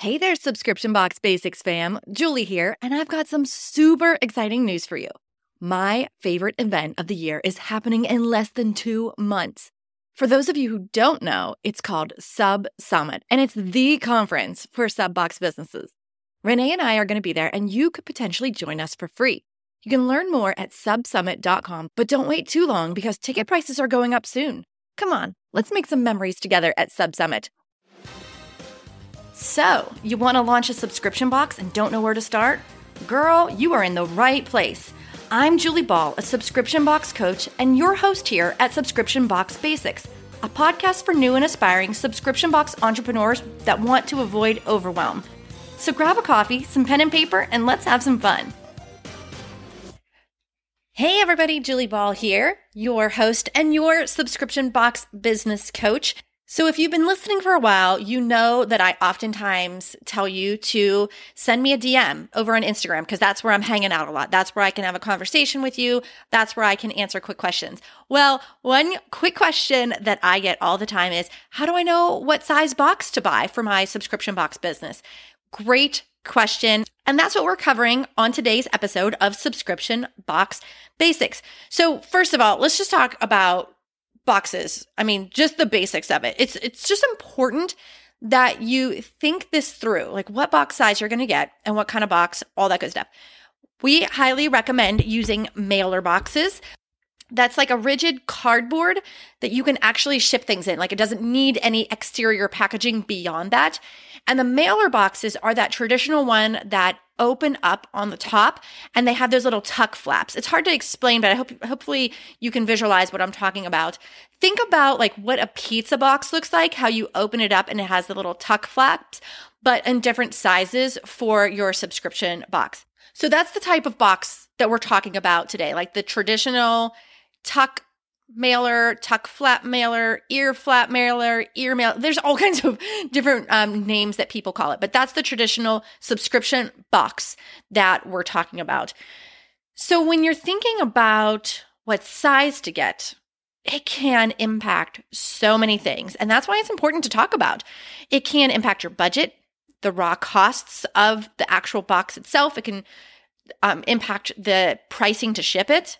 Hey there, Subscription Box Basics fam. Julie here, and I've got some super exciting news for you. My favorite event of the year is happening in less than two months. For those of you who don't know, it's called Sub Summit, and it's the conference for sub box businesses. Renee and I are going to be there, and you could potentially join us for free. You can learn more at subsummit.com, but don't wait too long because ticket prices are going up soon. Come on, let's make some memories together at Sub Summit. So, you want to launch a subscription box and don't know where to start? Girl, you are in the right place. I'm Julie Ball, a subscription box coach, and your host here at Subscription Box Basics, a podcast for new and aspiring subscription box entrepreneurs that want to avoid overwhelm. So grab a coffee, some pen and paper, and let's have some fun. Hey everybody, Julie Ball here, your host and your subscription box business coach. So, if you've been listening for a while, you know that I oftentimes tell you to send me a DM over on Instagram because that's where I'm hanging out a lot. That's where I can have a conversation with you. That's where I can answer quick questions. Well, one quick question that I get all the time is How do I know what size box to buy for my subscription box business? Great question. And that's what we're covering on today's episode of Subscription Box Basics. So, first of all, let's just talk about boxes. I mean, just the basics of it. It's it's just important that you think this through, like what box size you're going to get and what kind of box, all that good stuff. We highly recommend using mailer boxes. That's like a rigid cardboard that you can actually ship things in. Like it doesn't need any exterior packaging beyond that. And the mailer boxes are that traditional one that open up on the top and they have those little tuck flaps. It's hard to explain, but I hope hopefully you can visualize what I'm talking about. Think about like what a pizza box looks like, how you open it up and it has the little tuck flaps, but in different sizes for your subscription box. So that's the type of box that we're talking about today, like the traditional tuck mailer, tuck flap mailer, ear flap mailer, ear mail. There's all kinds of different um, names that people call it, but that's the traditional subscription box that we're talking about. So when you're thinking about what size to get, it can impact so many things. And that's why it's important to talk about. It can impact your budget, the raw costs of the actual box itself. It can um, impact the pricing to ship it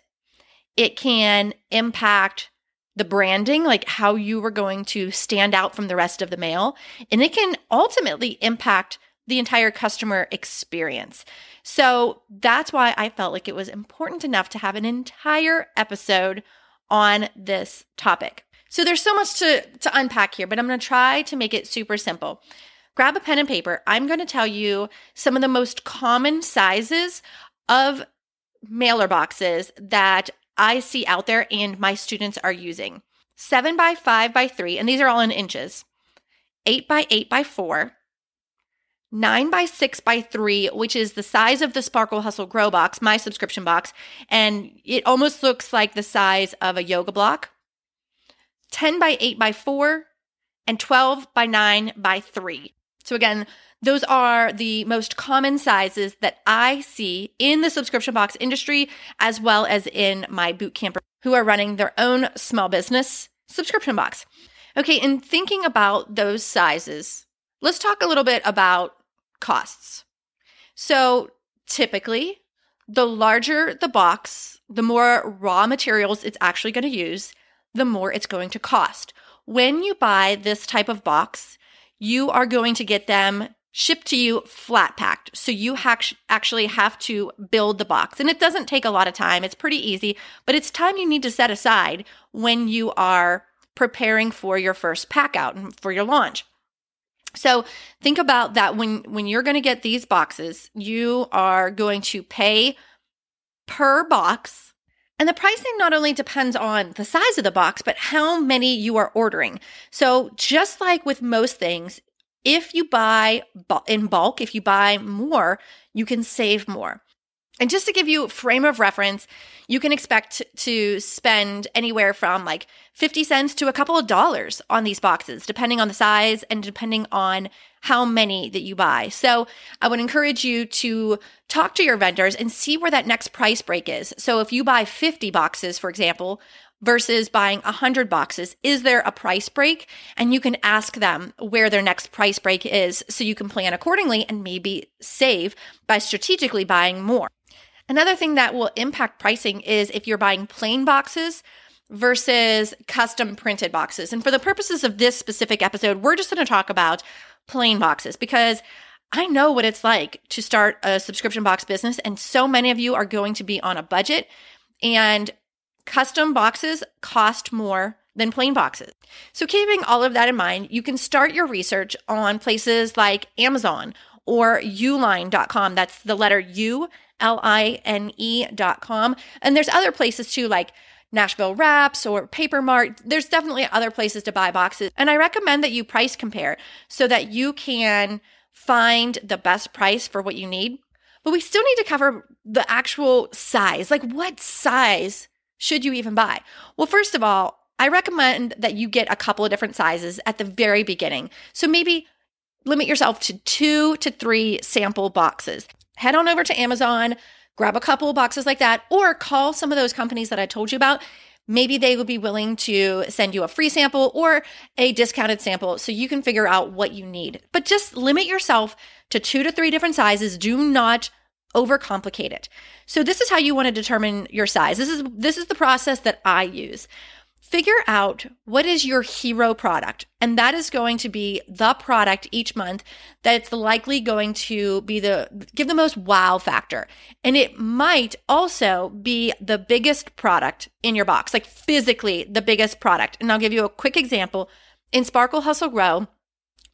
it can impact the branding, like how you were going to stand out from the rest of the mail. And it can ultimately impact the entire customer experience. So that's why I felt like it was important enough to have an entire episode on this topic. So there's so much to, to unpack here, but I'm going to try to make it super simple. Grab a pen and paper. I'm going to tell you some of the most common sizes of mailer boxes that I see out there and my students are using. Seven by five by three, and these are all in inches. Eight by eight by four. Nine by six by three, which is the size of the Sparkle Hustle Grow box, my subscription box, and it almost looks like the size of a yoga block. 10 by 8 by 4 and 12 by 9 by 3. So again, those are the most common sizes that I see in the subscription box industry, as well as in my boot camper who are running their own small business subscription box. Okay, in thinking about those sizes, let's talk a little bit about costs. So typically, the larger the box, the more raw materials it's actually going to use, the more it's going to cost. When you buy this type of box, you are going to get them shipped to you flat packed. So you ha- actually have to build the box. And it doesn't take a lot of time. It's pretty easy, but it's time you need to set aside when you are preparing for your first pack out and for your launch. So think about that when when you're going to get these boxes, you are going to pay per box. And the pricing not only depends on the size of the box, but how many you are ordering. So just like with most things, if you buy in bulk, if you buy more, you can save more. And just to give you a frame of reference, you can expect to spend anywhere from like 50 cents to a couple of dollars on these boxes, depending on the size and depending on how many that you buy. So I would encourage you to talk to your vendors and see where that next price break is. So if you buy 50 boxes, for example, versus buying 100 boxes? Is there a price break? And you can ask them where their next price break is so you can plan accordingly and maybe save by strategically buying more. Another thing that will impact pricing is if you're buying plain boxes versus custom printed boxes. And for the purposes of this specific episode, we're just going to talk about plain boxes because I know what it's like to start a subscription box business, and so many of you are going to be on a budget, and custom boxes cost more than plain boxes. So, keeping all of that in mind, you can start your research on places like Amazon or uline.com. That's the letter U, L I N com. And there's other places too, like Nashville Wraps or Paper Mart. There's definitely other places to buy boxes. And I recommend that you price compare so that you can find the best price for what you need. But we still need to cover the actual size. Like, what size should you even buy? Well, first of all, I recommend that you get a couple of different sizes at the very beginning. So maybe limit yourself to two to three sample boxes. Head on over to Amazon, grab a couple boxes like that, or call some of those companies that I told you about maybe they would be willing to send you a free sample or a discounted sample so you can figure out what you need. But just limit yourself to two to three different sizes. Do not overcomplicate it. So this is how you want to determine your size. This is this is the process that I use figure out what is your hero product. And that is going to be the product each month that's likely going to be the, give the most wow factor. And it might also be the biggest product in your box, like physically the biggest product. And I'll give you a quick example. In Sparkle Hustle Grow,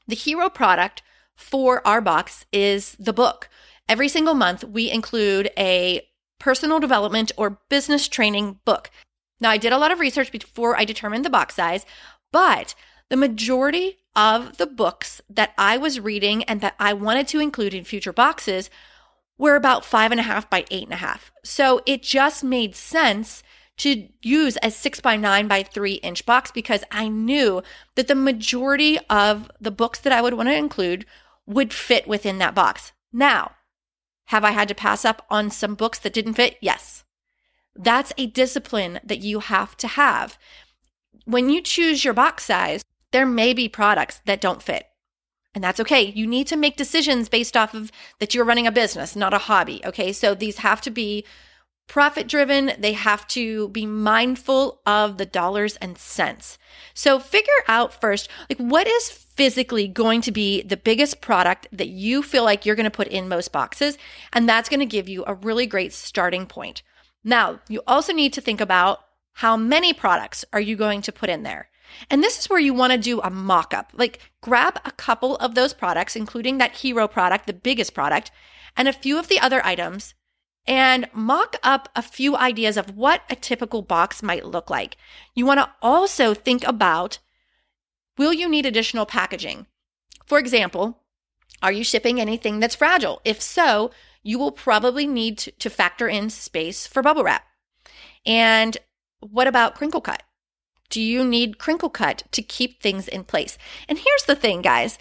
the hero product for our box is the book. Every single month, we include a personal development or business training book. Now, I did a lot of research before I determined the box size, but the majority of the books that I was reading and that I wanted to include in future boxes were about five and a half by eight and a half. So it just made sense to use a six by nine by three inch box because I knew that the majority of the books that I would want to include would fit within that box. Now, have I had to pass up on some books that didn't fit? Yes. That's a discipline that you have to have. When you choose your box size, there may be products that don't fit. And that's okay. You need to make decisions based off of that you're running a business, not a hobby. Okay. So these have to be profit driven. They have to be mindful of the dollars and cents. So figure out first, like, what is physically going to be the biggest product that you feel like you're going to put in most boxes? And that's going to give you a really great starting point. Now, you also need to think about how many products are you going to put in there? And this is where you want to do a mock up. Like grab a couple of those products, including that hero product, the biggest product, and a few of the other items, and mock up a few ideas of what a typical box might look like. You want to also think about will you need additional packaging? For example, are you shipping anything that's fragile? If so, you will probably need to factor in space for bubble wrap. And what about crinkle cut? Do you need crinkle cut to keep things in place? And here's the thing, guys.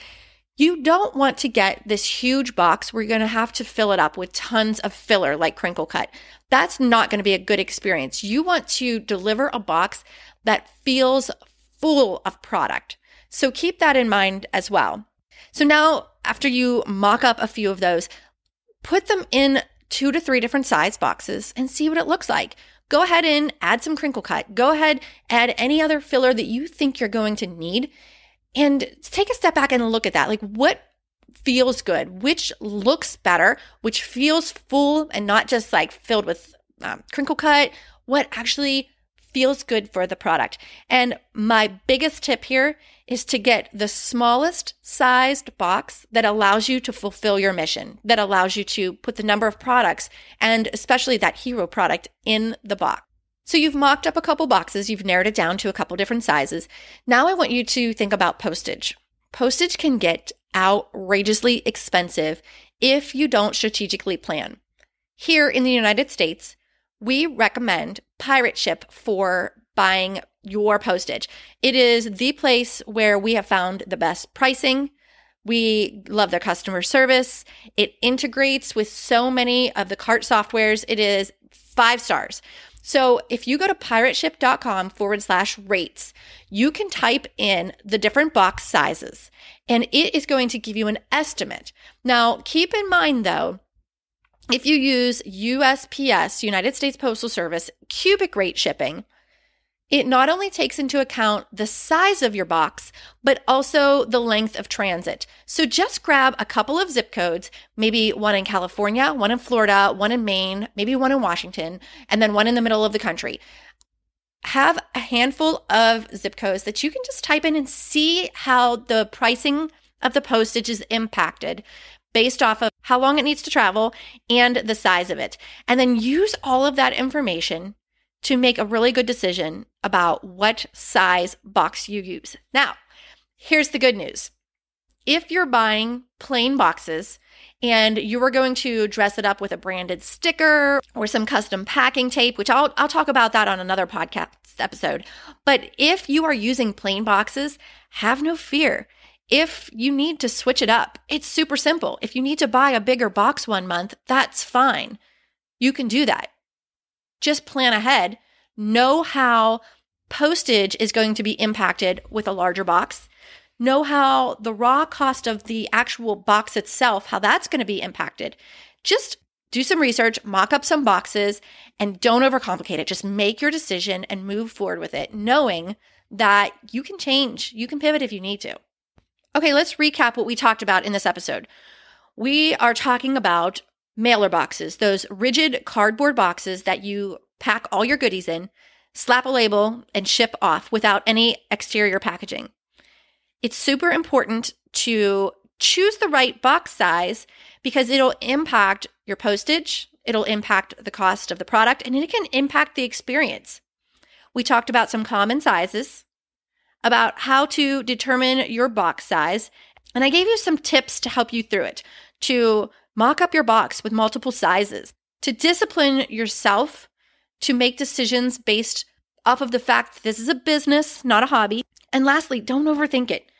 You don't want to get this huge box where you're going to have to fill it up with tons of filler like crinkle cut. That's not going to be a good experience. You want to deliver a box that feels full of product. So keep that in mind as well. So now after you mock up a few of those, put them in two to three different size boxes and see what it looks like. Go ahead and add some crinkle cut. Go ahead, add any other filler that you think you're going to need and take a step back and look at that. Like what feels good, which looks better, which feels full and not just like filled with um, crinkle cut, what actually feels good for the product. And my biggest tip here is to get the smallest sized box that allows you to fulfill your mission, that allows you to put the number of products and especially that hero product in the box. So you've mocked up a couple boxes, you've narrowed it down to a couple different sizes. Now I want you to think about postage. Postage can get outrageously expensive if you don't strategically plan. Here in the United States, we recommend Pirate Ship for buying your postage. It is the place where we have found the best pricing. We love their customer service. It integrates with so many of the cart softwares. It is five stars. So if you go to pirateship.com forward slash rates, you can type in the different box sizes and it is going to give you an estimate. Now, keep in mind though, if you use USPS, United States Postal Service, cubic rate shipping, it not only takes into account the size of your box, but also the length of transit. So just grab a couple of zip codes, maybe one in California, one in Florida, one in Maine, maybe one in Washington, and then one in the middle of the country. Have a handful of zip codes that you can just type in and see how the pricing of the postage is impacted based off of how long it needs to travel and the size of it. And then use all of that information to make a really good decision about what size box you use. Now, here's the good news. If you're buying plain boxes and you are going to dress it up with a branded sticker or some custom packing tape, which I'll, I'll talk about that on another podcast episode. But if you are using plain boxes, have no fear. If you need to switch it up, it's super simple. If you need to buy a bigger box one month, that's fine. You can do that just plan ahead, know how postage is going to be impacted with a larger box, know how the raw cost of the actual box itself, how that's going to be impacted. Just do some research, mock up some boxes, and don't overcomplicate it. Just make your decision and move forward with it, knowing that you can change, you can pivot if you need to. Okay, let's recap what we talked about in this episode. We are talking about mailer boxes, those rigid cardboard boxes that you pack all your goodies in, slap a label, and ship off without any exterior packaging. It's super important to choose the right box size because it'll impact your postage, it'll impact the cost of the product, and it can impact the experience. We talked about some common sizes, about how to determine your box size, and I gave you some tips to help you through it to Mock up your box with multiple sizes to discipline yourself to make decisions based off of the fact that this is a business, not a hobby. And lastly, don't overthink it.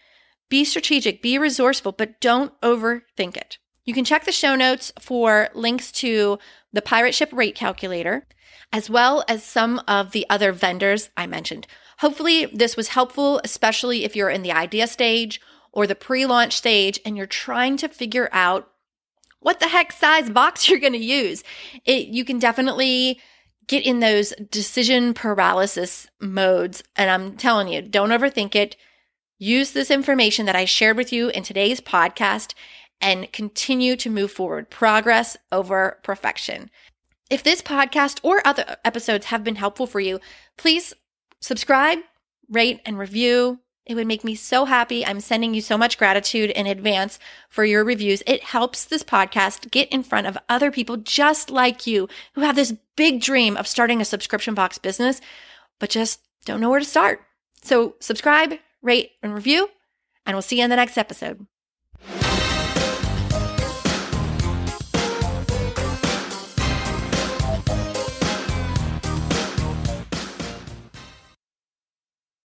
Be strategic, be resourceful, but don't overthink it. You can check the show notes for links to the pirate ship rate calculator, as well as some of the other vendors I mentioned. Hopefully, this was helpful, especially if you're in the idea stage or the pre launch stage and you're trying to figure out what the heck size box you're going to use. It, you can definitely get in those decision paralysis modes. And I'm telling you, don't overthink it. Use this information that I shared with you in today's podcast and continue to move forward. Progress over perfection. If this podcast or other episodes have been helpful for you, please subscribe, rate, and review. It would make me so happy. I'm sending you so much gratitude in advance for your reviews. It helps this podcast get in front of other people just like you who have this big dream of starting a subscription box business, but just don't know where to start. So subscribe, rate, and review, and we'll see you in the next episode.